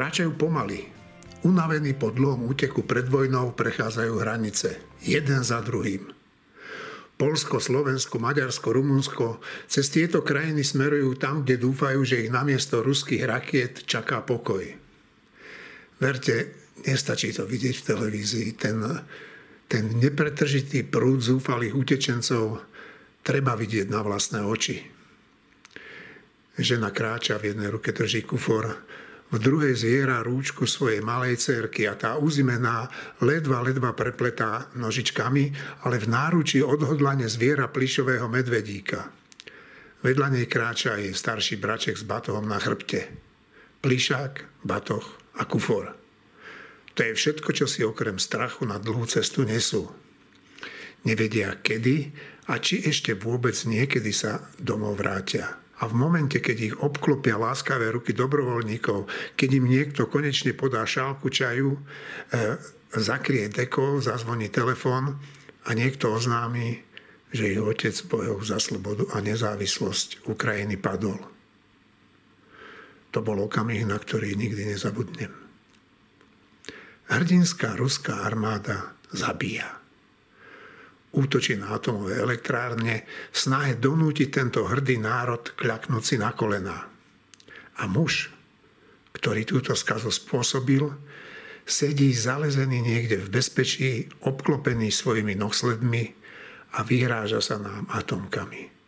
Kráčajú pomaly. Unavení po dlhom úteku pred vojnou prechádzajú hranice. Jeden za druhým. Polsko, Slovensko, Maďarsko, Rumunsko cez tieto krajiny smerujú tam, kde dúfajú, že ich namiesto ruských rakiet čaká pokoj. Verte, nestačí to vidieť v televízii. Ten, ten nepretržitý prúd zúfalých utečencov treba vidieť na vlastné oči. Žena kráča, v jednej ruke drží kufor, v druhej zviera rúčku svojej malej cerky a tá uzimená ledva, ledva prepletá nožičkami, ale v náručí odhodlane zviera plišového medvedíka. Vedľa nej kráča jej starší braček s batohom na chrbte. Plišák, batoh a kufor. To je všetko, čo si okrem strachu na dlhú cestu nesú. Nevedia kedy a či ešte vôbec niekedy sa domov vrátia. A v momente, keď ich obklopia láskavé ruky dobrovoľníkov, keď im niekto konečne podá šálku čaju, e, zakrie deko, zazvoní telefón a niekto oznámi, že ich otec v bojoch za slobodu a nezávislosť Ukrajiny padol. To bol okamih, na ktorý nikdy nezabudnem. Hrdinská ruská armáda zabíja útočí na atomové elektrárne v snahe donútiť tento hrdý národ kľaknúť si na kolená. A muž, ktorý túto skazu spôsobil, sedí zalezený niekde v bezpečí, obklopený svojimi nosledmi a vyhráža sa nám atomkami.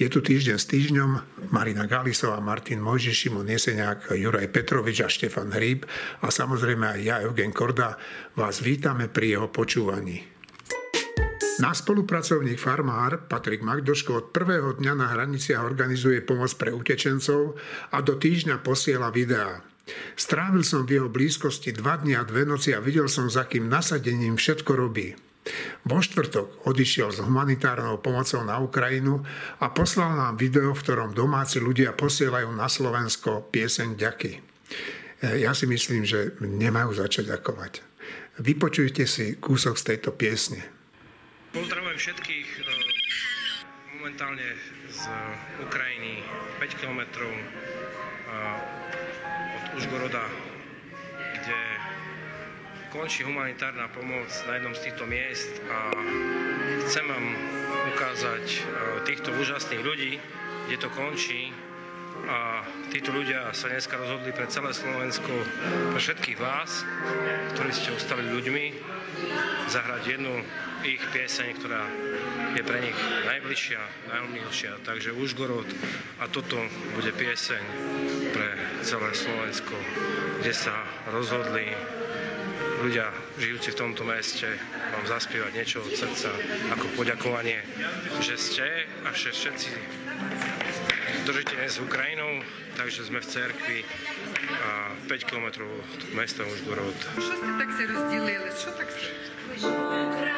Je tu týždeň s týždňom Marina Galisová, Martin Mojžiš, Šimon Jeseniak, Juraj Petrovič a Štefan Hríb a samozrejme aj ja, Eugen Korda, vás vítame pri jeho počúvaní. Náš spolupracovník farmár Patrik Magdoško od prvého dňa na hraniciach organizuje pomoc pre utečencov a do týždňa posiela videá. Strávil som v jeho blízkosti dva dni a dve noci a videl som, za akým nasadením všetko robí. Vo štvrtok odišiel s humanitárnou pomocou na Ukrajinu a poslal nám video, v ktorom domáci ľudia posielajú na Slovensko pieseň ďaky. E, ja si myslím, že nemajú začať ďakovať. Vypočujte si kúsok z tejto piesne. Pozdravujem všetkých e, momentálne z Ukrajiny 5 km e, od Užgoroda, kde končí humanitárna pomoc na jednom z týchto miest a chcem vám ukázať e, týchto úžasných ľudí, kde to končí. A títo ľudia sa dneska rozhodli pre celé Slovensko, pre všetkých vás, ktorí ste ostali ľuďmi, zahrať jednu ich pieseň, ktorá je pre nich najbližšia, najmilšia. Takže Užgorod a toto bude pieseň pre celé Slovensko, kde sa rozhodli ľudia žijúci v tomto meste vám zaspievať niečo od srdca ako poďakovanie, že ste a všetci držíte dnes Ukrajinou, takže sme v cerkvi a 5 km od mesta Užgorod. Čo ste tak sa rozdielili? Čo tak sa...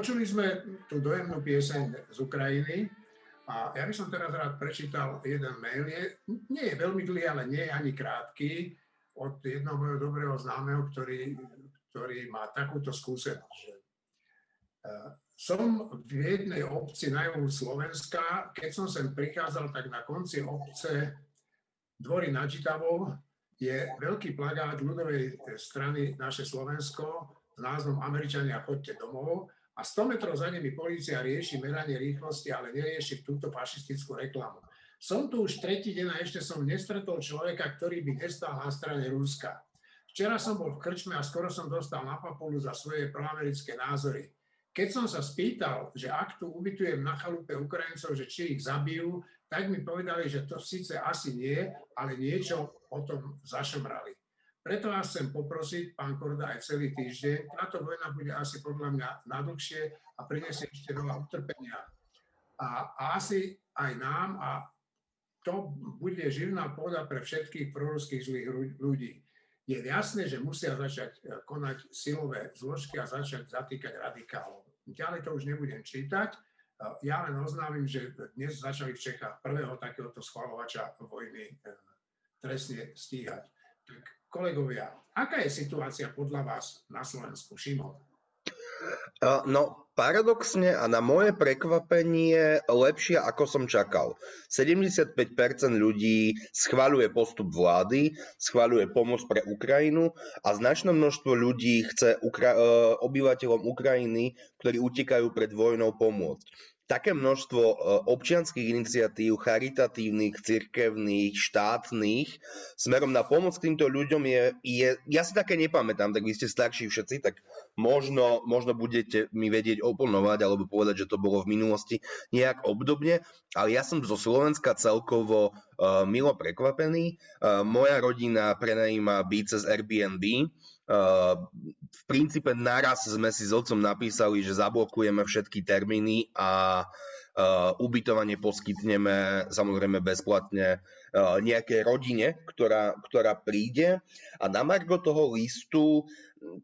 Počuli sme tú dojemnú pieseň z Ukrajiny a ja by som teraz rád prečítal jeden mail. Je, nie je veľmi dlhý, ale nie je ani krátky od jednoho mojho dobrého známeho, ktorý, ktorý má takúto skúsenosť. Že, uh, som v jednej obci na juhu Slovenska, keď som sem prichádzal, tak na konci obce Dvory nad Žitavou je veľký plagát ľudovej strany naše Slovensko s názvom Američania chodte domov a 100 metrov za nimi policia rieši meranie rýchlosti, ale nerieši túto fašistickú reklamu. Som tu už tretí deň a ešte som nestretol človeka, ktorý by nestal na strane Ruska. Včera som bol v krčme a skoro som dostal na papulu za svoje proamerické názory. Keď som sa spýtal, že ak tu ubytujem na chalupe Ukrajincov, že či ich zabijú, tak mi povedali, že to síce asi nie, ale niečo o tom zašomrali. Preto vás chcem poprosiť, pán Korda, aj celý týždeň. Táto vojna bude asi podľa mňa nadlhšie a priniesie ešte veľa utrpenia. A, a asi aj nám a to bude živná pôda pre všetkých proruských zlých ľudí. Je jasné, že musia začať e, konať silové zložky a začať zatýkať radikálov. Ďalej to už nebudem čítať. E, ja len oznámim, že dnes začali v Čechách prvého takéhoto schvalovača vojny e, trestne stíhať. Tak kolegovia, aká je situácia podľa vás na Slovensku? Šimon? No, paradoxne a na moje prekvapenie lepšia, ako som čakal. 75% ľudí schváľuje postup vlády, schváľuje pomoc pre Ukrajinu a značné množstvo ľudí chce Ukra- e, obyvateľom Ukrajiny, ktorí utekajú pred vojnou, pomôcť také množstvo e, občianských iniciatív, charitatívnych, cirkevných, štátnych, smerom na pomoc týmto ľuďom je, je, ja si také nepamätám, tak vy ste starší všetci, tak možno, možno budete mi vedieť oponovať alebo povedať, že to bolo v minulosti nejak obdobne, ale ja som zo Slovenska celkovo uh, milo prekvapený. Uh, moja rodina prenajíma byť cez Airbnb, v princípe naraz sme si s otcom napísali, že zablokujeme všetky termíny a ubytovanie poskytneme samozrejme bezplatne nejakej rodine, ktorá, ktorá príde. A na margo toho listu,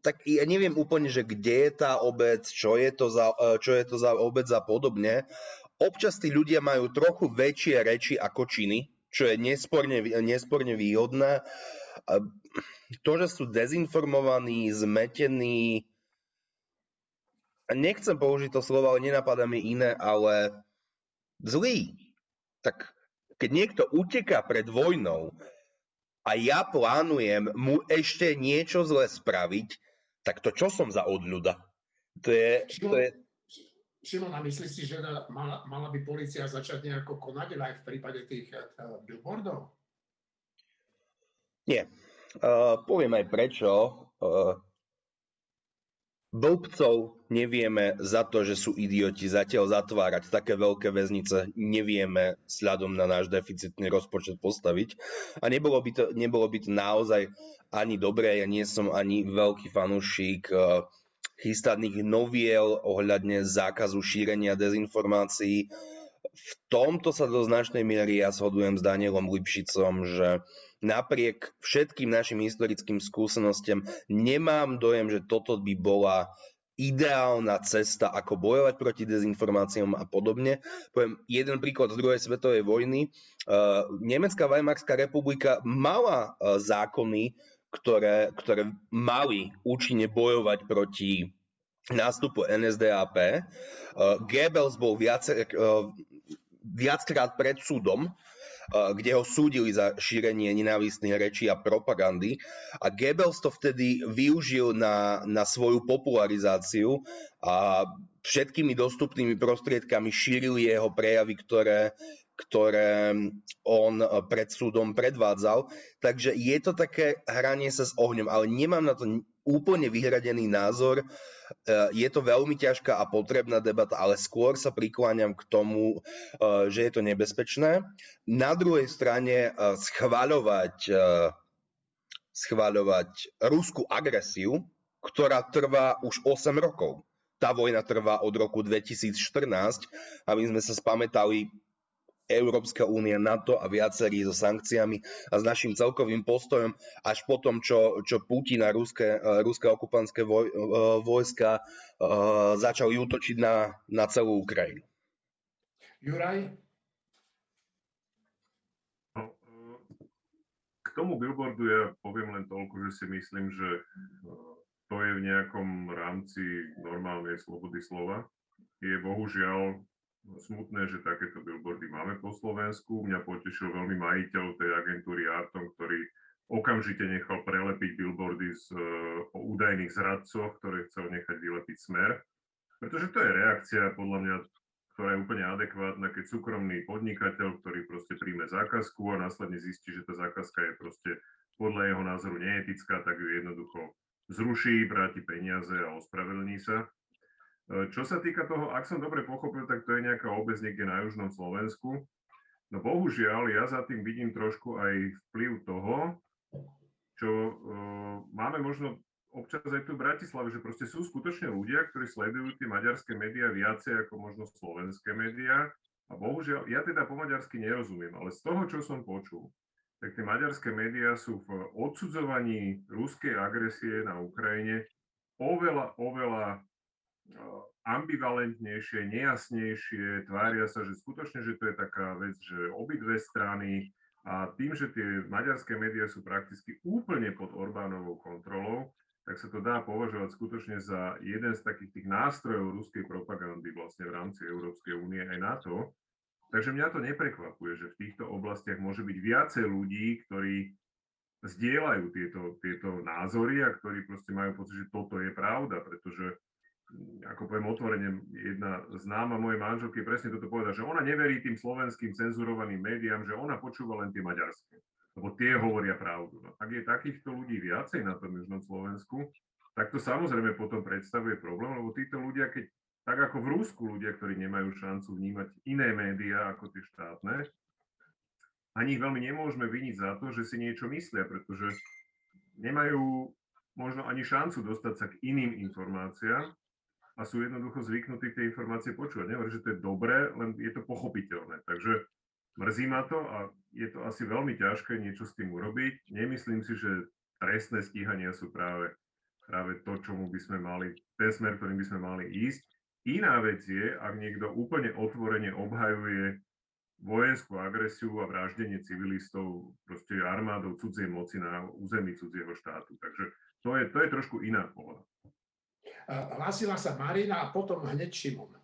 tak ja neviem úplne, že kde je tá obec, čo je to za, čo je to za obec a podobne. Občas tí ľudia majú trochu väčšie reči ako činy, čo je nesporne, nesporne výhodné to, že sú dezinformovaní, zmetení, nechcem použiť to slovo, ale nenapadá mi iné, ale zlý. Tak keď niekto uteká pred vojnou a ja plánujem mu ešte niečo zle spraviť, tak to čo som za odľuda? To je... To je... Šimon, a myslíš si, že mala, mala by policia začať nejako konať aj v prípade tých uh, billboardov? Nie. Uh, poviem aj prečo. Uh, blbcov nevieme za to, že sú idioti, zatiaľ zatvárať také veľké väznice nevieme sľadom na náš deficitný rozpočet postaviť. A nebolo by to, nebolo by to naozaj ani dobré, ja nie som ani veľký fanúšik uh, chystaných noviel ohľadne zákazu šírenia dezinformácií. V tomto sa do značnej miery ja shodujem s Danielom Lipšicom, že napriek všetkým našim historickým skúsenostiam nemám dojem, že toto by bola ideálna cesta, ako bojovať proti dezinformáciám a podobne. Poviem jeden príklad z druhej svetovej vojny. Uh, Nemecká Weimarská republika mala uh, zákony, ktoré, ktoré mali účinne bojovať proti nástupu NSDAP. Uh, Goebbels bol viacer, viackrát pred súdom kde ho súdili za šírenie nenávistných rečí a propagandy. A Goebbels to vtedy využil na, na svoju popularizáciu a všetkými dostupnými prostriedkami šíril jeho prejavy, ktoré, ktoré on pred súdom predvádzal. Takže je to také hranie sa s ohňom, ale nemám na to úplne vyhradený názor. Eh, je to veľmi ťažká a potrebná debata, ale skôr sa prikláňam k tomu, eh, že je to nebezpečné. Na druhej strane eh, schváľovať, schváľovať ruskú agresiu, ktorá trvá už 8 rokov. Tá vojna trvá od roku 2014, aby sme sa spamätali, Európska únia, NATO a viacerí so sankciami a s našim celkovým postojom až po tom, čo, čo Putin a ruské, e, ruské okupantské voj, e, vojska uh, začali útočiť na, na celú Ukrajinu. Juraj? No, k tomu billboardu ja poviem len toľko, že si myslím, že to je v nejakom rámci normálnej slobody slova. Je bohužiaľ smutné, že takéto billboardy máme po Slovensku. Mňa potešil veľmi majiteľ tej agentúry Arton, ktorý okamžite nechal prelepiť billboardy z, e, o údajných zradcoch, ktoré chcel nechať vylepiť smer. Pretože to je reakcia, podľa mňa, ktorá je úplne adekvátna, keď súkromný podnikateľ, ktorý proste príjme zákazku a následne zistí, že tá zákazka je proste podľa jeho názoru neetická, tak ju jednoducho zruší, vráti peniaze a ospravedlní sa. E, čo sa týka toho, ak som dobre pochopil, tak to je nejaká obec niekde na južnom Slovensku. No bohužiaľ, ja za tým vidím trošku aj vplyv toho, čo uh, máme možno občas aj tu v Bratislave, že proste sú skutočne ľudia, ktorí sledujú tie maďarské médiá viacej ako možno slovenské médiá. A bohužiaľ, ja teda po maďarsky nerozumiem, ale z toho, čo som počul, tak tie maďarské médiá sú v odsudzovaní ruskej agresie na Ukrajine oveľa, oveľa e, ambivalentnejšie, nejasnejšie, tvária sa, že skutočne, že to je taká vec, že obidve strany a tým, že tie maďarské médiá sú prakticky úplne pod Orbánovou kontrolou, tak sa to dá považovať skutočne za jeden z takých tých nástrojov ruskej propagandy vlastne v rámci Európskej únie aj NATO, Takže mňa to neprekvapuje, že v týchto oblastiach môže byť viacej ľudí, ktorí zdieľajú tieto, tieto názory a ktorí proste majú pocit, že toto je pravda, pretože ako poviem otvorene, jedna známa mojej manželky presne toto povedala, že ona neverí tým slovenským cenzurovaným médiám, že ona počúva len tie maďarské, lebo tie hovoria pravdu. No, tak je takýchto ľudí viacej na tom južnom Slovensku, tak to samozrejme potom predstavuje problém, lebo títo ľudia, keď tak ako v Rúsku ľudia, ktorí nemajú šancu vnímať iné médiá ako tie štátne, ani ich veľmi nemôžeme viniť za to, že si niečo myslia, pretože nemajú možno ani šancu dostať sa k iným informáciám a sú jednoducho zvyknutí tie informácie počúvať. Nehovorím, že to je dobré, len je to pochopiteľné. Takže mrzí ma to a je to asi veľmi ťažké niečo s tým urobiť. Nemyslím si, že trestné stíhania sú práve, práve to, čomu by sme mali, ten smer, ktorým by sme mali ísť. Iná vec je, ak niekto úplne otvorene obhajuje vojenskú agresiu a vraždenie civilistov proste armádou cudzej moci na území cudzieho štátu. Takže to je, to je trošku iná pohoda. Hlásila sa Marina a potom hneď Šimon.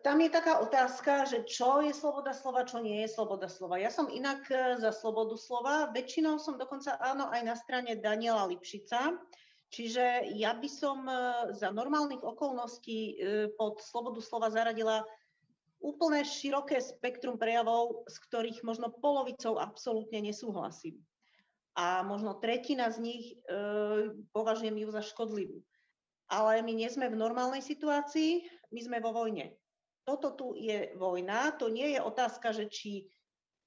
Tam je taká otázka, že čo je sloboda slova, čo nie je sloboda slova. Ja som inak e, za slobodu slova, väčšinou som dokonca áno aj na strane Daniela Lipšica, Čiže ja by som e, za normálnych okolností e, pod slobodu slova zaradila úplne široké spektrum prejavov, z ktorých možno polovicou absolútne nesúhlasím. A možno tretina z nich e, považujem ju za škodlivú. Ale my nie sme v normálnej situácii, my sme vo vojne. Toto tu je vojna, to nie je otázka, že či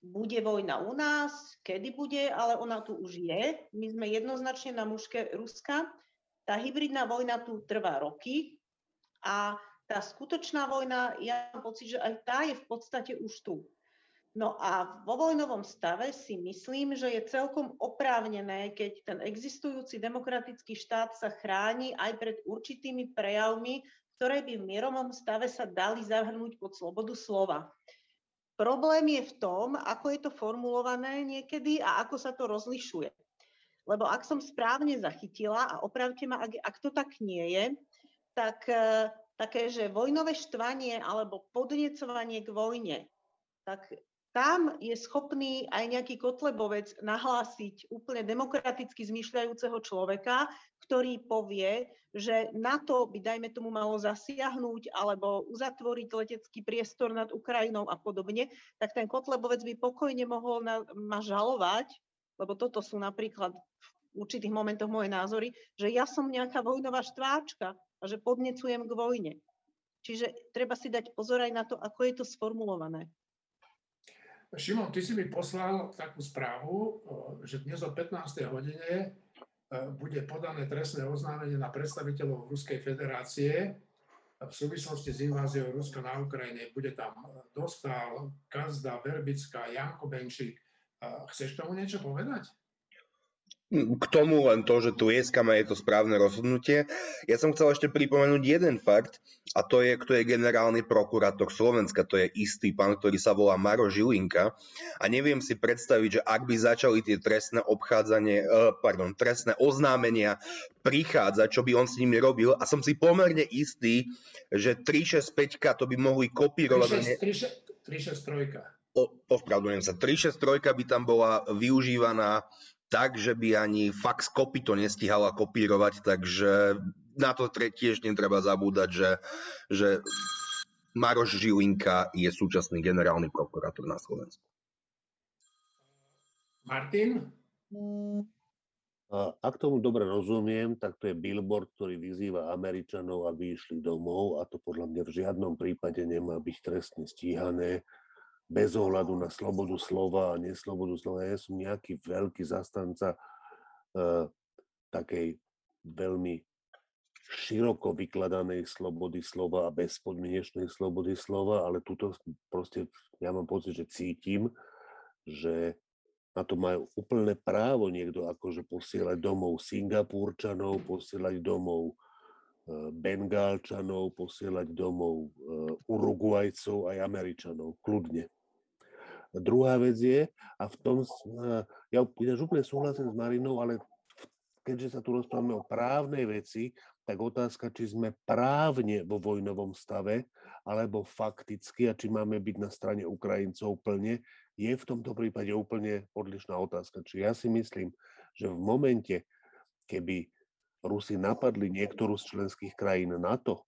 bude vojna u nás, kedy bude, ale ona tu už je. My sme jednoznačne na mužke Ruska. Tá hybridná vojna tu trvá roky a tá skutočná vojna, ja mám pocit, že aj tá je v podstate už tu. No a vo vojnovom stave si myslím, že je celkom oprávnené, keď ten existujúci demokratický štát sa chráni aj pred určitými prejavmi, ktoré by v mierovom stave sa dali zahrnúť pod slobodu slova. Problém je v tom, ako je to formulované niekedy a ako sa to rozlišuje. Lebo ak som správne zachytila, a opravte ma, ak, ak to tak nie je, tak e, také, že vojnové štvanie alebo podnecovanie k vojne, tak tam je schopný aj nejaký kotlebovec nahlásiť úplne demokraticky zmyšľajúceho človeka, ktorý povie, že na to by, dajme tomu, malo zasiahnuť alebo uzatvoriť letecký priestor nad Ukrajinou a podobne, tak ten kotlebovec by pokojne mohol na, ma žalovať, lebo toto sú napríklad v určitých momentoch moje názory, že ja som nejaká vojnová štváčka a že podnecujem k vojne. Čiže treba si dať pozor aj na to, ako je to sformulované. Šimon, ty si mi poslal takú správu, že dnes o 15. hodine bude podané trestné oznámenie na predstaviteľov Ruskej federácie v súvislosti s inváziou Ruska na Ukrajine. Bude tam Dostal, Kazda, Verbická, Janko Benčík. Chceš tomu niečo povedať? K tomu len to, že tu je je to správne rozhodnutie. Ja som chcel ešte pripomenúť jeden fakt, a to je, kto je generálny prokurátor Slovenska. To je istý pán, ktorý sa volá Maro Žilinka. A neviem si predstaviť, že ak by začali tie trestné obchádzanie, eh, pardon, trestné oznámenia prichádzať, čo by on s nimi robil. A som si pomerne istý, že 365 to by mohli kopírovať. 363. Ospravedlňujem sa. 363 by tam bola využívaná tak, že by ani fax copy to nestihala kopírovať, takže na to tiež netreba zabúdať, že, že Maroš Žilinka je súčasný generálny prokurátor na Slovensku. Martin? Ak tomu dobre rozumiem, tak to je billboard, ktorý vyzýva Američanov, aby išli domov a to podľa mňa v žiadnom prípade nemá byť trestne stíhané bez ohľadu na slobodu slova a neslobodu slova. Ja som nejaký veľký zastanca uh, takej veľmi široko vykladanej slobody slova a bezpodmienečnej slobody slova, ale tuto proste ja mám pocit, že cítim, že na to majú úplné právo niekto akože posielať domov Singapúrčanov, posielať domov e, Bengálčanov, posielať domov e, Uruguajcov aj Američanov, kľudne. Druhá vec je, a v tom, e, ja úplne súhlasím s Marinou, ale keďže sa tu rozprávame o právnej veci, tak otázka, či sme právne vo vojnovom stave, alebo fakticky, a či máme byť na strane Ukrajincov plne, je v tomto prípade úplne odlišná otázka. Či ja si myslím, že v momente, keby Rusi napadli niektorú z členských krajín NATO,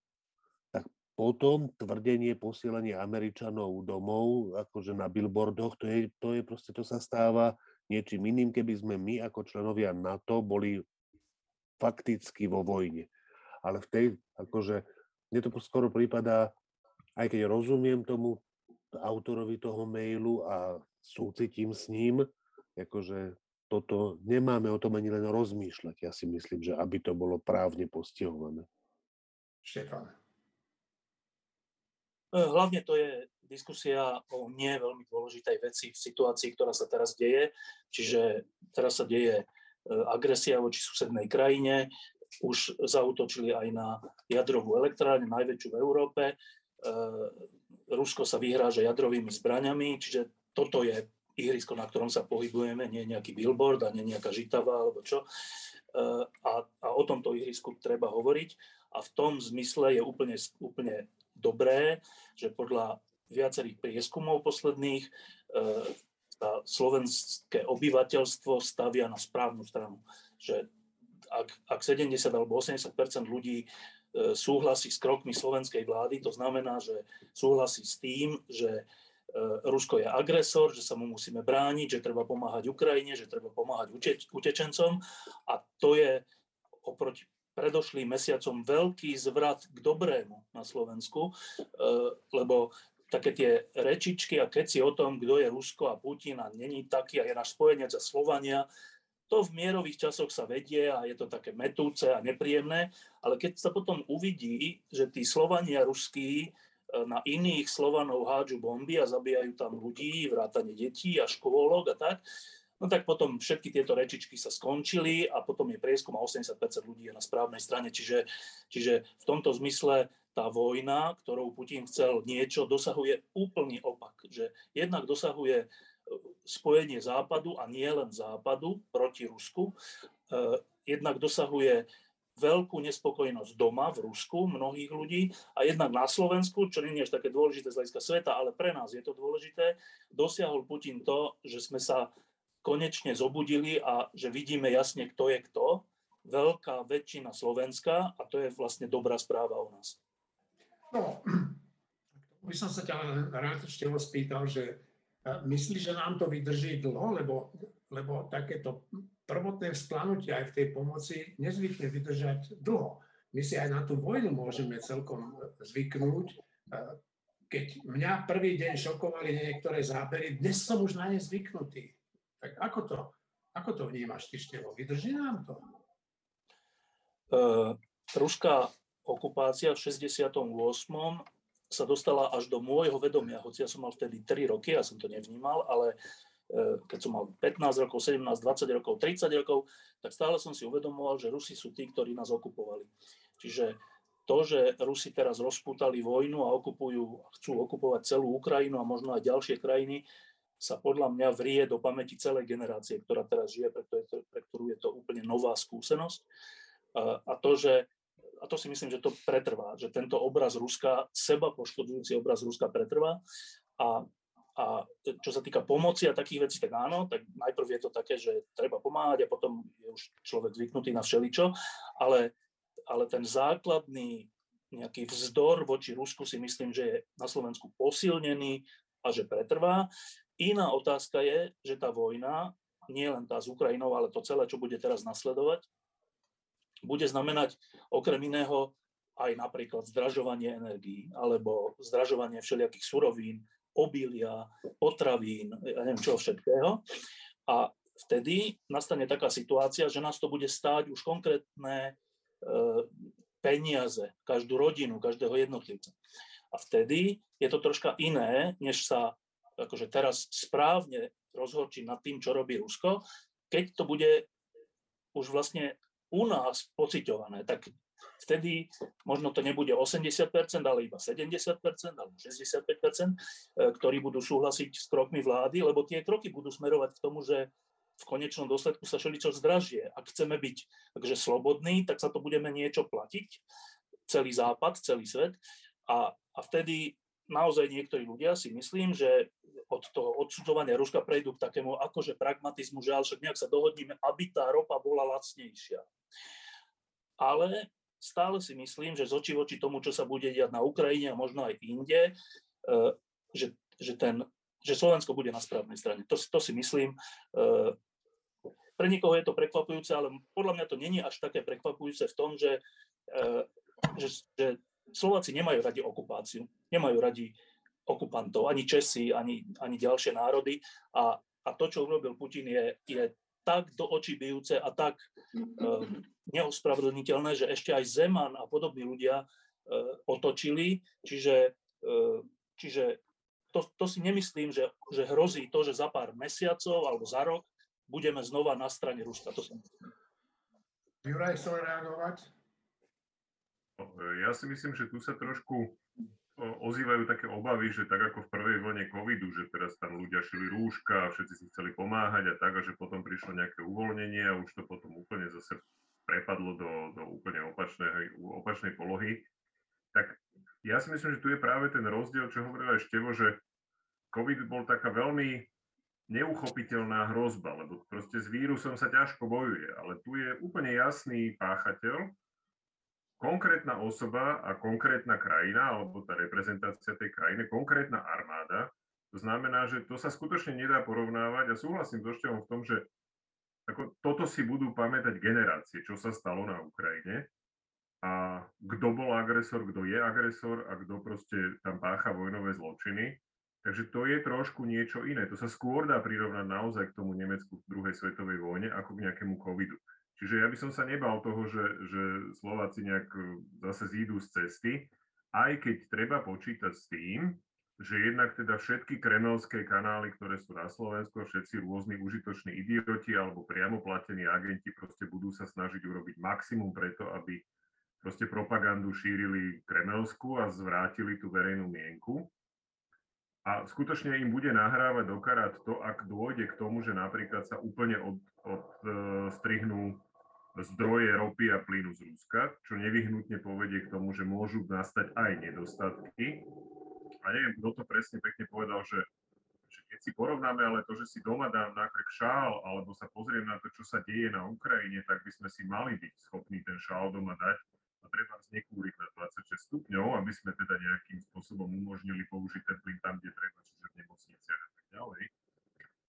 potom tvrdenie posielania Američanov domov, akože na billboardoch, to je, to je proste, to sa stáva niečím iným, keby sme my ako členovia NATO boli fakticky vo vojne ale v tej, akože, mne to skoro prípada, aj keď rozumiem tomu autorovi toho mailu a súcitím s ním, akože toto nemáme o tom ani len rozmýšľať. Ja si myslím, že aby to bolo právne postihované. Štefan. E, hlavne to je diskusia o nie veľmi dôležitej veci v situácii, ktorá sa teraz deje. Čiže teraz sa deje e, agresia voči susednej krajine, už zautočili aj na jadrovú elektrárne, najväčšiu v Európe. E, Rusko sa vyhráža jadrovými zbraňami, čiže toto je ihrisko, na ktorom sa pohybujeme, nie nejaký billboard a nie nejaká žitava alebo čo. A, a o tomto ihrisku treba hovoriť. A v tom zmysle je úplne, úplne dobré, že podľa viacerých prieskumov posledných e, slovenské obyvateľstvo stavia na správnu stranu. Že ak, ak 70 alebo 80 ľudí e, súhlasí s krokmi slovenskej vlády, to znamená, že súhlasí s tým, že e, Rusko je agresor, že sa mu musíme brániť, že treba pomáhať Ukrajine, že treba pomáhať utečencom a to je oproti predošlým mesiacom veľký zvrat k dobrému na Slovensku, e, lebo také tie rečičky a keci o tom, kto je Rusko a Putin a není taký a je náš spojenec a Slovania, to v mierových časoch sa vedie a je to také metúce a nepríjemné, ale keď sa potom uvidí, že tí Slovania ruskí e, na iných Slovanov hádžu bomby a zabíjajú tam ľudí, vrátane detí a škôlok a tak, no tak potom všetky tieto rečičky sa skončili a potom je prieskum a 80% ľudí je na správnej strane. Čiže, čiže v tomto zmysle tá vojna, ktorou Putin chcel niečo, dosahuje úplný opak. Že jednak dosahuje spojenie Západu a nie len Západu proti Rusku. Eh, jednak dosahuje veľkú nespokojnosť doma v Rusku mnohých ľudí a jednak na Slovensku, čo nie je až také dôležité z hľadiska sveta, ale pre nás je to dôležité, dosiahol Putin to, že sme sa konečne zobudili a že vidíme jasne, kto je kto. Veľká väčšina Slovenska a to je vlastne dobrá správa o nás. No, by som sa ťa rád ešte spýtal, že Myslíš, že nám to vydrží dlho, lebo, lebo takéto prvotné vzplanutie aj v tej pomoci nezvykne vydržať dlho. My si aj na tú vojnu môžeme celkom zvyknúť. Keď mňa prvý deň šokovali niektoré zábery, dnes som už na ne zvyknutý. Tak ako to, ako to vnímaš, ty Števo? Vydrží nám to? Uh, ruská okupácia v 68 sa dostala až do môjho vedomia, hoci ja som mal vtedy 3 roky, ja som to nevnímal, ale e, keď som mal 15 rokov, 17, 20 rokov, 30 rokov, tak stále som si uvedomoval, že Rusi sú tí, ktorí nás okupovali. Čiže to, že Rusi teraz rozpútali vojnu a okupujú, chcú okupovať celú Ukrajinu a možno aj ďalšie krajiny, sa podľa mňa vrie do pamäti celej generácie, ktorá teraz žije, je to, pre ktorú je to úplne nová skúsenosť. A, to, že a to si myslím, že to pretrvá, že tento obraz Ruska, seba poškodzujúci obraz Ruska pretrvá a, a čo sa týka pomoci a takých vecí, tak áno, tak najprv je to také, že treba pomáhať a potom je už človek zvyknutý na všeličo, ale, ale ten základný nejaký vzdor voči Rusku si myslím, že je na Slovensku posilnený a že pretrvá. Iná otázka je, že tá vojna, nie len tá s Ukrajinou, ale to celé, čo bude teraz nasledovať, bude znamenať okrem iného aj napríklad zdražovanie energií alebo zdražovanie všelijakých surovín, obilia, potravín, ja neviem čo všetkého. A vtedy nastane taká situácia, že nás to bude stáť už konkrétne e, peniaze, každú rodinu, každého jednotlivca. A vtedy je to troška iné, než sa akože teraz správne rozhorčiť nad tým, čo robí Rusko, keď to bude už vlastne u nás pociťované, tak vtedy možno to nebude 80%, ale iba 70% alebo 65%, e, ktorí budú súhlasiť s krokmi vlády, lebo tie kroky budú smerovať k tomu, že v konečnom dôsledku sa všeličo zdražie. Ak chceme byť takže slobodní, tak sa to budeme niečo platiť, celý západ, celý svet. A, a vtedy naozaj niektorí ľudia si myslím, že od toho odsudzovania Ruska prejdú k takému akože pragmatizmu, že ale však nejak sa dohodníme, aby tá ropa bola lacnejšia. Ale stále si myslím, že z očí voči tomu, čo sa bude diať na Ukrajine a možno aj inde, e, že, že, ten, že Slovensko bude na správnej strane. To, to si myslím. E, pre niekoho je to prekvapujúce, ale podľa mňa to není až také prekvapujúce v tom, že, e, že, že Slováci nemajú radi okupáciu, nemajú radi okupantov, ani Česi, ani, ani ďalšie národy. A, a to, čo urobil Putin, je, je tak do očí bijúce a tak um, neospravedlniteľné, že ešte aj Zeman a podobní ľudia uh, otočili. Čiže, uh, čiže to, to si nemyslím, že, že hrozí to, že za pár mesiacov alebo za rok budeme znova na strane Ruska. To som... Juraj chcel reagovať? Ja si myslím, že tu sa trošku ozývajú také obavy, že tak ako v prvej vlne covidu, že teraz tam ľudia šili rúška a všetci si chceli pomáhať a tak, a že potom prišlo nejaké uvoľnenie a už to potom úplne zase prepadlo do, do úplne opačnej, opačnej polohy. Tak ja si myslím, že tu je práve ten rozdiel, čo hovoril aj Števo, že COVID bol taká veľmi neuchopiteľná hrozba, lebo proste s vírusom sa ťažko bojuje, ale tu je úplne jasný páchateľ, konkrétna osoba a konkrétna krajina, alebo tá reprezentácia tej krajiny, konkrétna armáda, to znamená, že to sa skutočne nedá porovnávať a súhlasím so Števom v tom, že ako, toto si budú pamätať generácie, čo sa stalo na Ukrajine a kto bol agresor, kto je agresor a kto proste tam pácha vojnové zločiny. Takže to je trošku niečo iné. To sa skôr dá prirovnať naozaj k tomu Nemecku v druhej svetovej vojne ako k nejakému covidu. Čiže ja by som sa nebal toho, že, že Slováci nejak e, zase zídu z cesty, aj keď treba počítať s tým, že jednak teda všetky kremelské kanály, ktoré sú na Slovensku, všetci rôzni užitoční idioti alebo priamo platení agenti proste budú sa snažiť urobiť maximum preto, aby proste propagandu šírili kremelskú a zvrátili tú verejnú mienku. A skutočne im bude nahrávať do to, ak dôjde k tomu, že napríklad sa úplne od, odstrihnú od, zdroje ropy a plynu z Ruska, čo nevyhnutne povedie k tomu, že môžu nastať aj nedostatky. A neviem, kto to presne pekne povedal, že, že keď si porovnáme ale to, že si doma dám na krk šál, alebo sa pozriem na to, čo sa deje na Ukrajine, tak by sme si mali byť schopní ten šál doma dať a treba nekúriť na 26 stupňov, aby sme teda nejakým spôsobom umožnili použiť ten plyn tam, kde treba, čiže v nemocniciach a tak ďalej.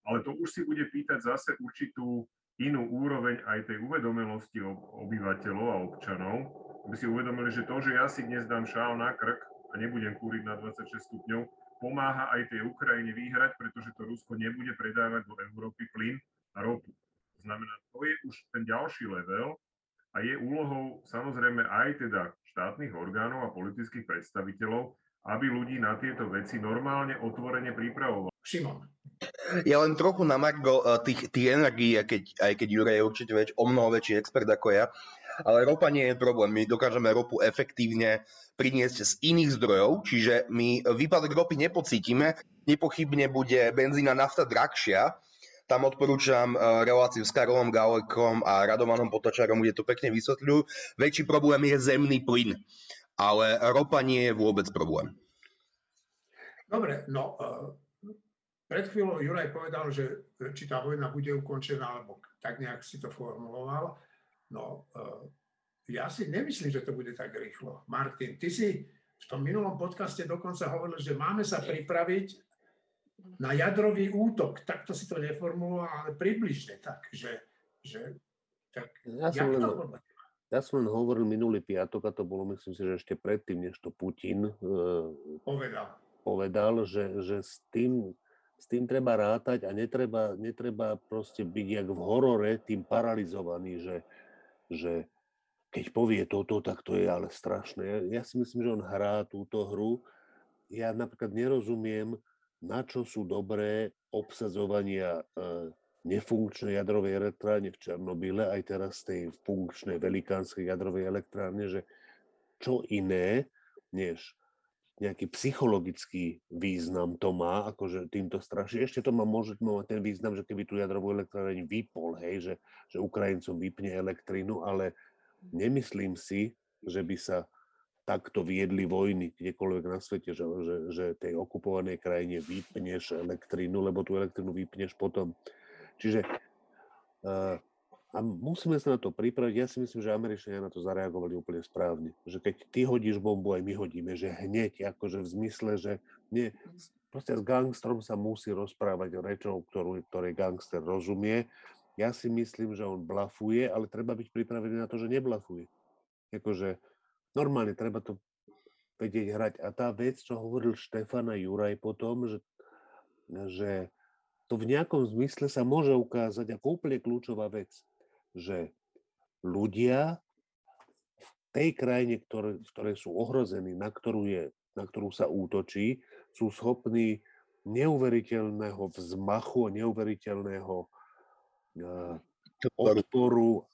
Ale to už si bude pýtať zase určitú inú úroveň aj tej uvedomelosti obyvateľov a občanov, aby si uvedomili, že to, že ja si dnes dám šál na krk a nebudem kúriť na 26 stupňov, pomáha aj tej Ukrajine vyhrať, pretože to Rusko nebude predávať do Európy plyn a ropu. To znamená, to je už ten ďalší level, a je úlohou samozrejme aj teda štátnych orgánov a politických predstaviteľov, aby ľudí na tieto veci normálne otvorene pripravovali. Šimon. Ja len trochu na Margo eh, tých, tých energií, keď, aj keď Juraj je určite väč, o mnoho väčší expert ako ja, ale ropa nie je problém. My dokážeme ropu efektívne priniesť z iných zdrojov, čiže my výpadok ropy nepocítime. Nepochybne bude benzína nafta drahšia, tam odporúčam eh, reláciu s Karolom Galekom a Radovanom Potačarom, kde to pekne vysvetľujú. Väčší problém je zemný plyn, ale ropa nie je vôbec problém. Dobre, no eh, pred chvíľou Juraj povedal, že či tá vojna bude ukončená, alebo tak nejak si to formuloval. No, eh, ja si nemyslím, že to bude tak rýchlo. Martin, ty si v tom minulom podcaste dokonca hovoril, že máme sa pripraviť na jadrový útok. Takto si to neformuloval, ale približne tak, že, že tak, ja som len, to ja som len hovoril minulý piatok a to bolo myslím si, že ešte predtým, než to Putin uh, povedal. povedal, že, že s, tým, s tým treba rátať a netreba, netreba proste byť jak v horore tým paralizovaný, že, že keď povie toto, tak to je ale strašné. Ja, ja si myslím, že on hrá túto hru. Ja napríklad nerozumiem, na čo sú dobré obsadzovania e, nefunkčnej jadrovej elektrárne v Černobyle, aj teraz tej funkčnej velikánskej jadrovej elektrárne, že čo iné, než nejaký psychologický význam to má, akože týmto straší. Ešte to má môže mať ten význam, že keby tu jadrovú elektráreň vypol, hej, že, že Ukrajincom vypne elektrínu, ale nemyslím si, že by sa takto viedli vojny kdekoľvek na svete, že, že, že tej okupovanej krajine vypneš elektrínu, lebo tú elektrínu vypneš potom. Čiže uh, a musíme sa na to pripraviť. Ja si myslím, že Američania na to zareagovali úplne správne. Že keď ty hodíš bombu, aj my hodíme. Že hneď, akože v zmysle, že nie, proste s gangstrom sa musí rozprávať rečou, ktorú, ktorej gangster rozumie. Ja si myslím, že on blafuje, ale treba byť pripravený na to, že neblafuje. Akože normálne treba to vedieť hrať. A tá vec, čo hovoril Štefan a Juraj potom, že, že to v nejakom zmysle sa môže ukázať ako úplne kľúčová vec že ľudia v tej krajine, ktoré, v ktorej sú ohrození, na ktorú, je, na ktorú sa útočí, sú schopní neuveriteľného vzmachu neuveriteľného uh, odporu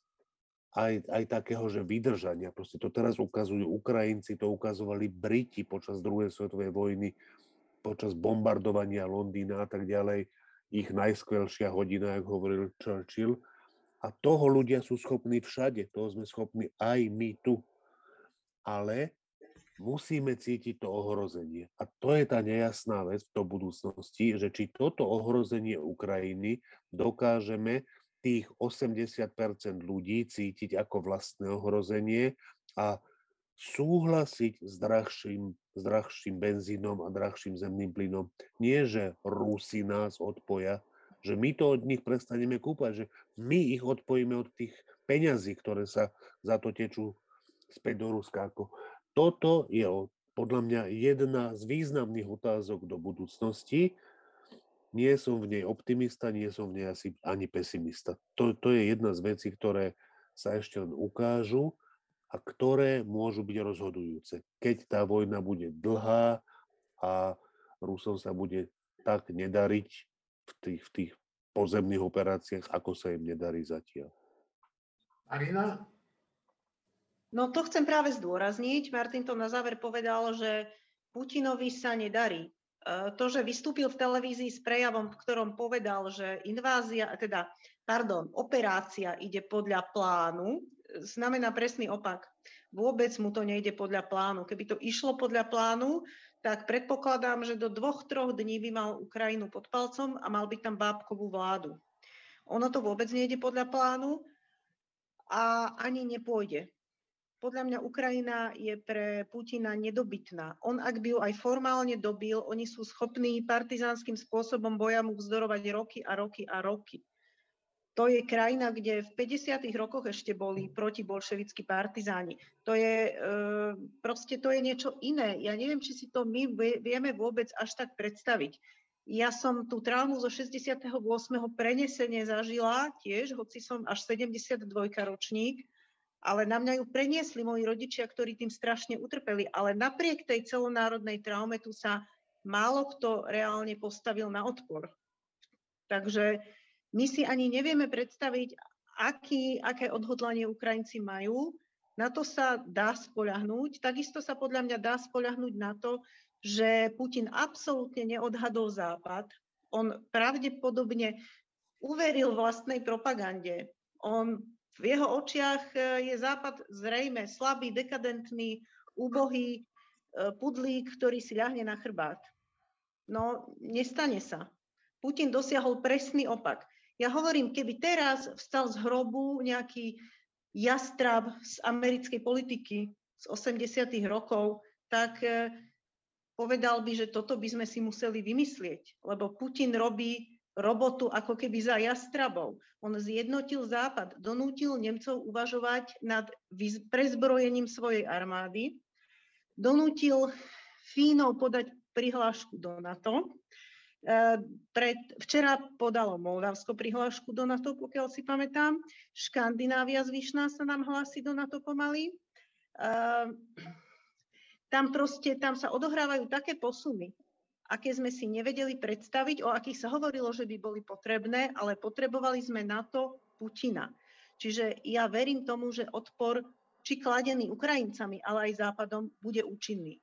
aj, aj takého, že vydržania. Proste to teraz ukazujú Ukrajinci, to ukazovali Briti počas druhej svetovej vojny, počas bombardovania Londýna a tak ďalej. Ich najskvelšia hodina, ako hovoril Churchill. A toho ľudia sú schopní všade, toho sme schopní aj my tu. Ale musíme cítiť to ohrozenie. A to je tá nejasná vec do budúcnosti, že či toto ohrozenie Ukrajiny dokážeme tých 80% ľudí cítiť ako vlastné ohrozenie a súhlasiť s drahším, s drahším benzínom a drahším zemným plynom. Nie, že Rusi nás odpoja, že my to od nich prestaneme kúpať, že my ich odpojíme od tých peňazí, ktoré sa za to tečú späť do Ruska. Toto je podľa mňa jedna z významných otázok do budúcnosti. Nie som v nej optimista, nie som v nej asi ani pesimista. To, to je jedna z vecí, ktoré sa ešte len ukážu a ktoré môžu byť rozhodujúce. Keď tá vojna bude dlhá a Rusom sa bude tak nedariť, v tých, v tých pozemných operáciách, ako sa im nedarí zatiaľ. Marina? No to chcem práve zdôrazniť. Martin to na záver povedal, že Putinovi sa nedarí. E, to, že vystúpil v televízii s prejavom, v ktorom povedal, že invázia, teda, pardon, operácia ide podľa plánu, znamená presný opak. Vôbec mu to nejde podľa plánu. Keby to išlo podľa plánu, tak predpokladám, že do dvoch, troch dní by mal Ukrajinu pod palcom a mal by tam bábkovú vládu. Ono to vôbec nejde podľa plánu a ani nepôjde. Podľa mňa Ukrajina je pre Putina nedobytná. On, ak by ju aj formálne dobil, oni sú schopní partizánskym spôsobom boja mu vzdorovať roky a roky a roky to je krajina, kde v 50. rokoch ešte boli protibolševickí partizáni. To je, e, proste to je niečo iné. Ja neviem, či si to my vieme vôbec až tak predstaviť. Ja som tú traumu zo 68. prenesenie zažila tiež, hoci som až 72 ročník, ale na mňa ju preniesli moji rodičia, ktorí tým strašne utrpeli. Ale napriek tej celonárodnej traume tu sa málo kto reálne postavil na odpor. Takže my si ani nevieme predstaviť, aký, aké odhodlanie Ukrajinci majú. Na to sa dá spoľahnúť. Takisto sa podľa mňa dá spoľahnúť na to, že Putin absolútne neodhadol Západ. On pravdepodobne uveril vlastnej propagande. On v jeho očiach e, je Západ zrejme slabý, dekadentný, úbohý e, pudlík, ktorý si ľahne na chrbát. No, nestane sa. Putin dosiahol presný opak. Ja hovorím, keby teraz vstal z hrobu nejaký jastrab z americkej politiky z 80. rokov, tak e, povedal by, že toto by sme si museli vymyslieť, lebo Putin robí robotu ako keby za jastrabov. On zjednotil Západ, donútil Nemcov uvažovať nad prezbrojením svojej armády, donútil Fínov podať prihlášku do NATO. E, pred, včera podalo Moldavsko prihlášku do NATO, pokiaľ si pamätám. Škandinávia zvyšná sa nám hlási do NATO pomaly. E, tam proste, tam sa odohrávajú také posuny, aké sme si nevedeli predstaviť, o akých sa hovorilo, že by boli potrebné, ale potrebovali sme na to Putina. Čiže ja verím tomu, že odpor, či kladený Ukrajincami, ale aj Západom, bude účinný.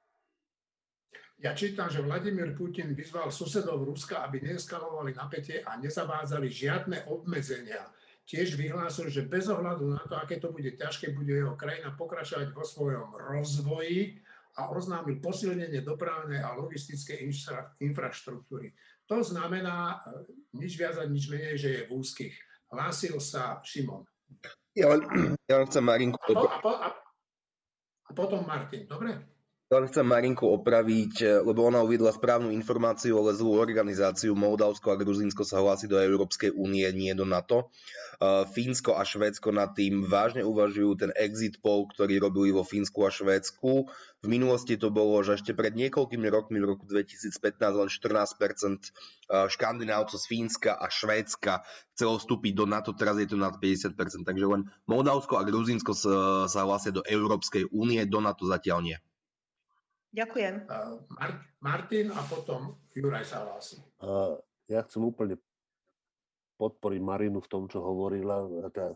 Ja čítam, že Vladimír Putin vyzval susedov Ruska, aby neeskalovali napätie a nezavádzali žiadne obmedzenia. Tiež vyhlásil, že bez ohľadu na to, aké to bude ťažké, bude jeho krajina pokračovať vo svojom rozvoji a oznámil posilnenie dopravnej a logistickej infra, infraštruktúry. To znamená e, nič viac a nič menej, že je v úzkých. Hlásil sa Šimon. Ja len, ja len chcem Marinku... A, po, a, po, a, a potom Martin, dobre? Len chcem Marinku opraviť, e, lebo ona uviedla správnu informáciu, ale zlú organizáciu. Moldavsko a Gruzínsko sa hlási do Európskej únie, nie do NATO. E, Fínsko a Švédsko nad tým vážne uvažujú ten exit poll, ktorý robili vo Fínsku a Švédsku. V minulosti to bolo, že ešte pred niekoľkými rokmi, v roku 2015, len 14% e, škandinávcov z Fínska a Švédska chcelo vstúpiť do NATO, teraz je to nad 50%. Takže len Moldavsko a Gruzínsko sa hlásia do Európskej únie, do NATO zatiaľ nie. Ďakujem. Martin a potom Juraj sa hlási. Ja chcem úplne podporiť Marinu v tom, čo hovorila. Teda,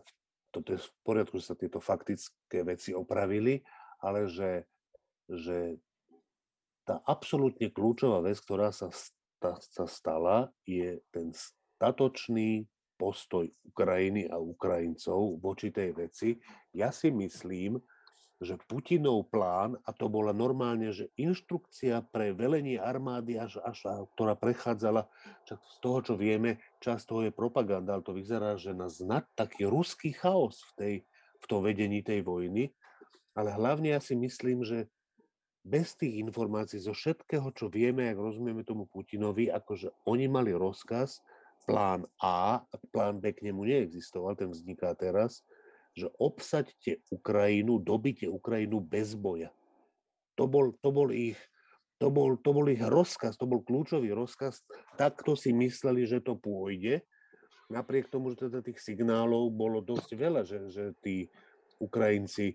toto je v poriadku, že sa tieto faktické veci opravili, ale že, že tá absolútne kľúčová vec, ktorá sa, sa stala, je ten statočný postoj Ukrajiny a Ukrajincov voči tej veci. Ja si myslím, že Putinov plán, a to bola normálne, že inštrukcia pre velenie armády, až, až, ktorá prechádzala, čak z toho, čo vieme, časť toho je propaganda, ale to vyzerá, že na znať taký ruský chaos v, tej, v tom vedení tej vojny. Ale hlavne ja si myslím, že bez tých informácií, zo všetkého, čo vieme, ak rozumieme tomu Putinovi, akože oni mali rozkaz, plán a plán B k nemu neexistoval, ten vzniká teraz, že obsaďte Ukrajinu, dobite Ukrajinu bez boja. To bol, to bol ich to bol, to bol ich rozkaz, to bol kľúčový rozkaz. Takto si mysleli, že to pôjde. Napriek tomu, že teda tých signálov bolo dosť veľa, že, že tí Ukrajinci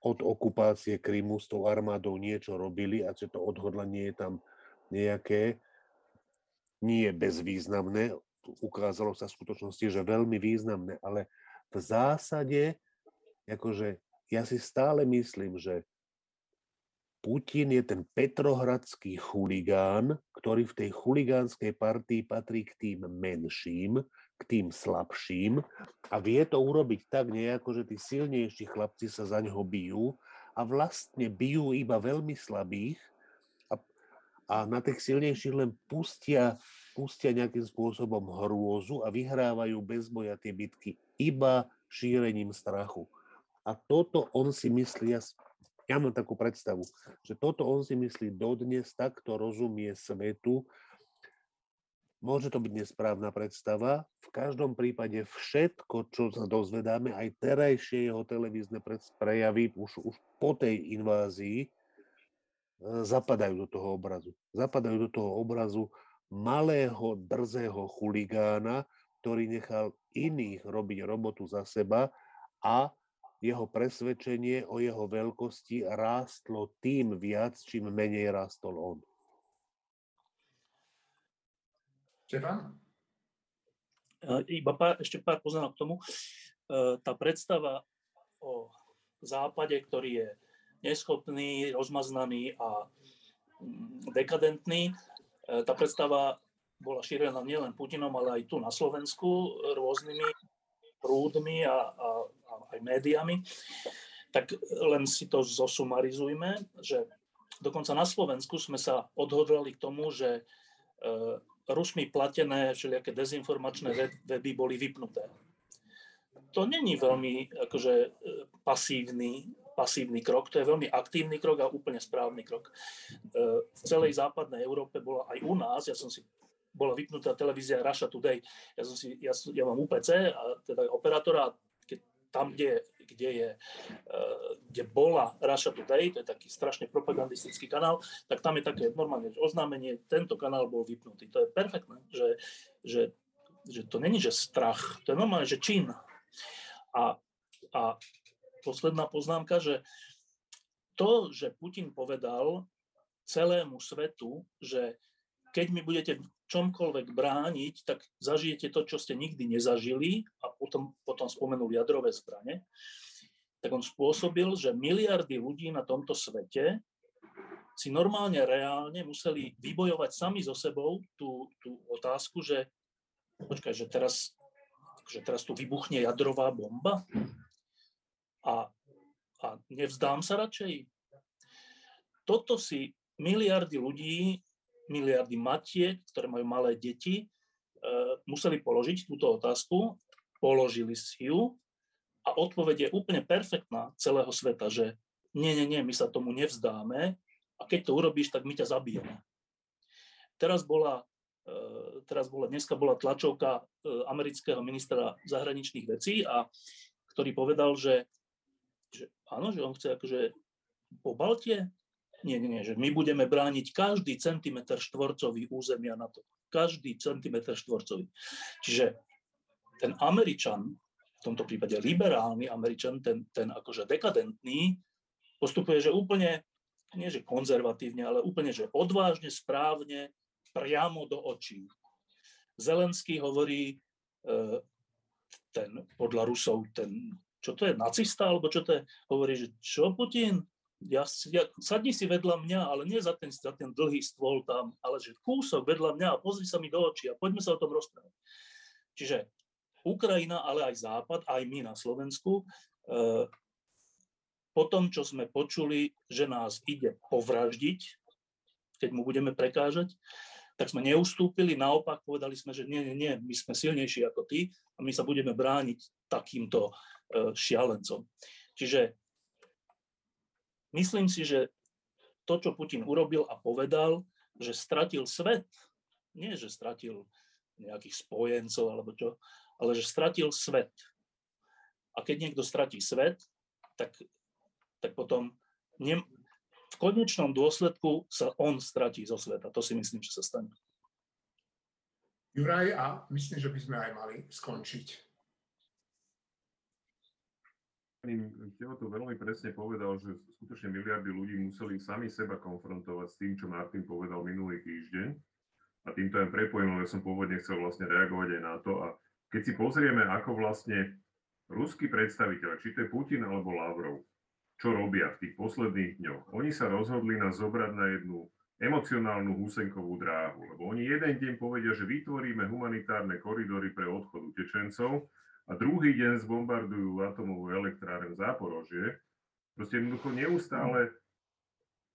od okupácie Krymu s tou armádou niečo robili a že to odhodlanie je tam nejaké nie bezvýznamné. Ukázalo sa v skutočnosti, že veľmi významné, ale v zásade, akože ja si stále myslím, že Putin je ten petrohradský chuligán, ktorý v tej chuligánskej partii patrí k tým menším, k tým slabším a vie to urobiť tak nejako, že tí silnejší chlapci sa za ňoho bijú a vlastne bijú iba veľmi slabých a, a na tých silnejších len pustia, pustia nejakým spôsobom hrôzu a vyhrávajú bez boja tie bitky iba šírením strachu. A toto on si myslí, ja mám takú predstavu, že toto on si myslí dodnes, takto rozumie svetu. Môže to byť nesprávna predstava. V každom prípade všetko, čo sa dozvedáme, aj terajšie jeho televízne prejavy už, už po tej invázii, e, zapadajú do toho obrazu. Zapadajú do toho obrazu malého, drzého chuligána, ktorý nechal iných robiť robotu za seba a jeho presvedčenie o jeho veľkosti rástlo tým viac, čím menej rástol on. Štefan? Iba pár, ešte pár poznámok k tomu. E, tá predstava o západe, ktorý je neschopný, rozmaznaný a mm, dekadentný, e, tá predstava bola šírená nielen Putinom, ale aj tu na Slovensku rôznymi prúdmi a, a, a aj médiami. Tak len si to zosumarizujme, že dokonca na Slovensku sme sa odhodlali k tomu, že e, Rusmi platené všelijaké dezinformačné weby boli vypnuté. To není veľmi akože, e, pasívny, pasívny krok, to je veľmi aktívny krok a úplne správny krok. E, v celej západnej Európe bola aj u nás, ja som si bola vypnutá televízia Russia Today. Ja, som si, ja, ja mám UPC, a teda operátora, tam, kde, kde je uh, kde bola Russia Today, to je taký strašne propagandistický kanál, tak tam je také normálne oznámenie, tento kanál bol vypnutý. To je perfektné, že, že, že to není, že strach, to je normálne, že čin. A, a posledná poznámka, že to, že Putin povedal celému svetu, že keď mi budete čomkoľvek brániť, tak zažijete to, čo ste nikdy nezažili a potom, potom spomenul jadrové zbranie, tak on spôsobil, že miliardy ľudí na tomto svete si normálne, reálne museli vybojovať sami so sebou tú, tú otázku, že počkaj, že teraz, že teraz tu vybuchne jadrová bomba a, a nevzdám sa radšej. Toto si miliardy ľudí, miliardy matiek, ktoré majú malé deti, e, museli položiť túto otázku, položili si ju a odpoveď je úplne perfektná celého sveta, že nie, nie, nie, my sa tomu nevzdáme a keď to urobíš, tak my ťa zabijeme. Teraz bola, e, teraz bola, dneska bola tlačovka e, amerického ministra zahraničných vecí, a ktorý povedal, že, áno, že on chce akože po Baltie, nie, nie, nie, že my budeme brániť každý centimetr štvorcový územia na to. Každý centimetr štvorcový. Čiže ten Američan v tomto prípade liberálny Američan, ten, ten akože dekadentný, postupuje, že úplne, nie že konzervatívne, ale úplne, že odvážne, správne, priamo do očí. Zelenský hovorí, e, ten, podľa Rusov, ten, čo to je, nacista, alebo čo to je, hovorí, že čo Putin, ja, ja, sadni si vedľa mňa, ale nie za ten, za ten dlhý stôl tam, ale že kúsok vedľa mňa a pozri sa mi do očí a poďme sa o tom rozprávať. Čiže Ukrajina, ale aj Západ, aj my na Slovensku, eh, po tom, čo sme počuli, že nás ide povraždiť, keď mu budeme prekážať, tak sme neustúpili, naopak povedali sme, že nie, nie, nie, my sme silnejší ako ty a my sa budeme brániť takýmto eh, šialencom. Čiže myslím si, že to, čo Putin urobil a povedal, že stratil svet, nie, že stratil nejakých spojencov alebo čo, ale že stratil svet. A keď niekto stratí svet, tak, tak potom v konečnom dôsledku sa on stratí zo sveta. To si myslím, že sa stane. Juraj, a myslím, že by sme aj mali skončiť. To veľmi presne povedal, že skutočne miliardy ľudí museli sami seba konfrontovať s tým, čo Martin povedal minulý týždeň. A týmto aj prepojím, ja som pôvodne chcel vlastne reagovať aj na to. A keď si pozrieme, ako vlastne ruskí predstaviteľ, či to je Putin alebo Lavrov, čo robia v tých posledných dňoch. Oni sa rozhodli nás zobrať na jednu emocionálnu húsenkovú dráhu, lebo oni jeden deň povedia, že vytvoríme humanitárne koridory pre odchod utečencov a druhý deň zbombardujú atomovú elektráreň Záporožie. Proste jednoducho neustále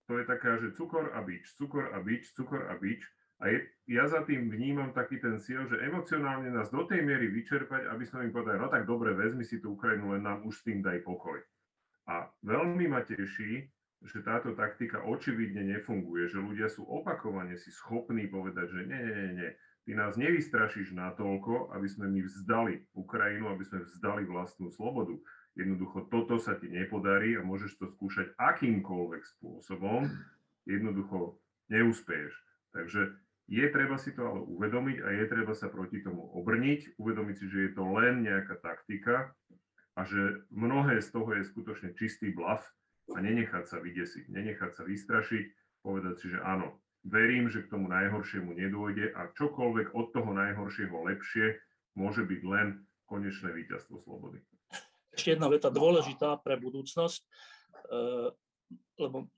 to je taká, že cukor a bič, cukor a bič, cukor a bič a je, ja za tým vnímam taký ten cieľ, že emocionálne nás do tej miery vyčerpať, aby sme im povedali, no tak dobre, vezmi si tú Ukrajinu, len nám už s tým daj pokoj. A veľmi ma teší, že táto taktika očividne nefunguje, že ľudia sú opakovane si schopní povedať, že nie, nie, nie, ty nás nevystrašíš natoľko, aby sme my vzdali Ukrajinu, aby sme vzdali vlastnú slobodu. Jednoducho toto sa ti nepodarí a môžeš to skúšať akýmkoľvek spôsobom, jednoducho neúspeješ. Takže je treba si to ale uvedomiť a je treba sa proti tomu obrniť, uvedomiť si, že je to len nejaká taktika a že mnohé z toho je skutočne čistý bluff a nenechať sa vydesiť, nenechať sa vystrašiť, povedať si, že áno, verím, že k tomu najhoršiemu nedôjde a čokoľvek od toho najhoršieho lepšie môže byť len konečné víťazstvo slobody. Ešte jedna veta dôležitá pre budúcnosť, eh, lebo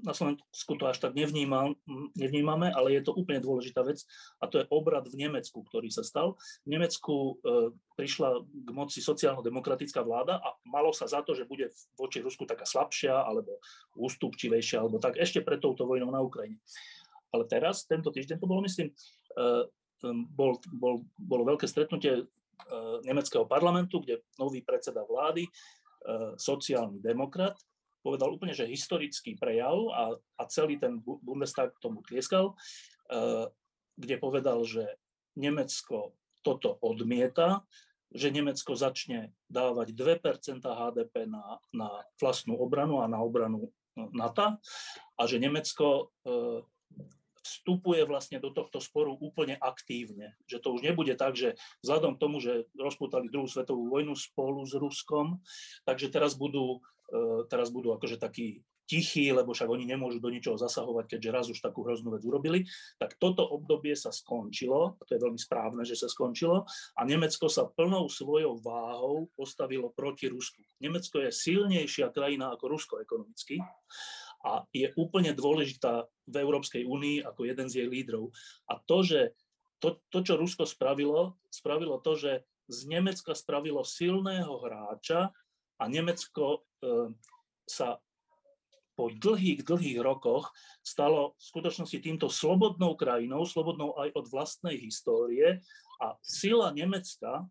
na Slovensku to až tak nevnímam, nevnímame, ale je to úplne dôležitá vec a to je obrad v Nemecku, ktorý sa stal. V Nemecku e, prišla k moci sociálno-demokratická vláda a malo sa za to, že bude voči Rusku taká slabšia alebo ústupčivejšia alebo tak ešte pred touto vojnou na Ukrajine. Ale teraz, tento týždeň to bolo, myslím, e, bol, bol, bolo veľké stretnutie e, nemeckého parlamentu, kde nový predseda vlády, e, sociálny demokrat, povedal úplne, že historický prejav a, a celý ten Bundestag tomu tlieskal, uh, kde povedal, že Nemecko toto odmieta, že Nemecko začne dávať 2% HDP na, na vlastnú obranu a na obranu NATO a že Nemecko e, vstupuje vlastne do tohto sporu úplne aktívne. Že to už nebude tak, že vzhľadom k tomu, že rozputali druhú svetovú vojnu spolu s Ruskom, takže teraz budú, teraz budú akože takí tichí, lebo však oni nemôžu do ničoho zasahovať, keďže raz už takú hroznú vec urobili, tak toto obdobie sa skončilo, to je veľmi správne, že sa skončilo, a Nemecko sa plnou svojou váhou postavilo proti Rusku. Nemecko je silnejšia krajina ako Rusko ekonomicky a je úplne dôležitá v Európskej únii ako jeden z jej lídrov. A to, že to, to, čo Rusko spravilo, spravilo to, že z Nemecka spravilo silného hráča a Nemecko e, sa po dlhých, dlhých rokoch stalo v skutočnosti týmto slobodnou krajinou, slobodnou aj od vlastnej histórie a sila Nemecka,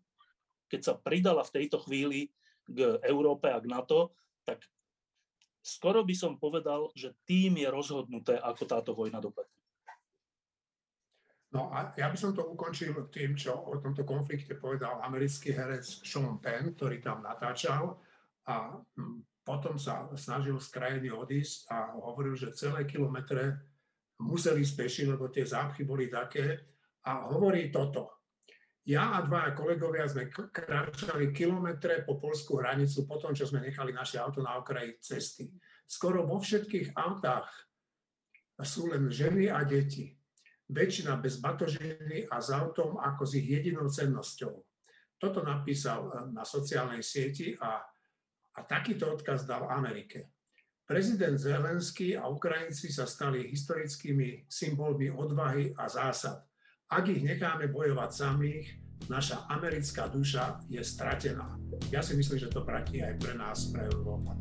keď sa pridala v tejto chvíli k Európe a k NATO, tak skoro by som povedal, že tým je rozhodnuté, ako táto vojna dopadne. No a ja by som to ukončil tým, čo o tomto konflikte povedal americký herec Sean Penn, ktorý tam natáčal a potom sa snažil z krajiny odísť a hovoril, že celé kilometre museli spešiť, lebo tie zápchy boli také a hovorí toto. Ja a dvaja kolegovia sme kráčali kilometre po polskú hranicu po tom, čo sme nechali naše auto na okraji cesty. Skoro vo všetkých autách sú len ženy a deti. Väčšina bez batožiny a s autom ako s ich jedinou cennosťou. Toto napísal na sociálnej sieti a, a takýto odkaz dal Amerike. Prezident Zelenský a Ukrajinci sa stali historickými symbolmi odvahy a zásad ak ich necháme bojovať samých, naša americká duša je stratená. Ja si myslím, že to platí aj pre nás, pre Európa.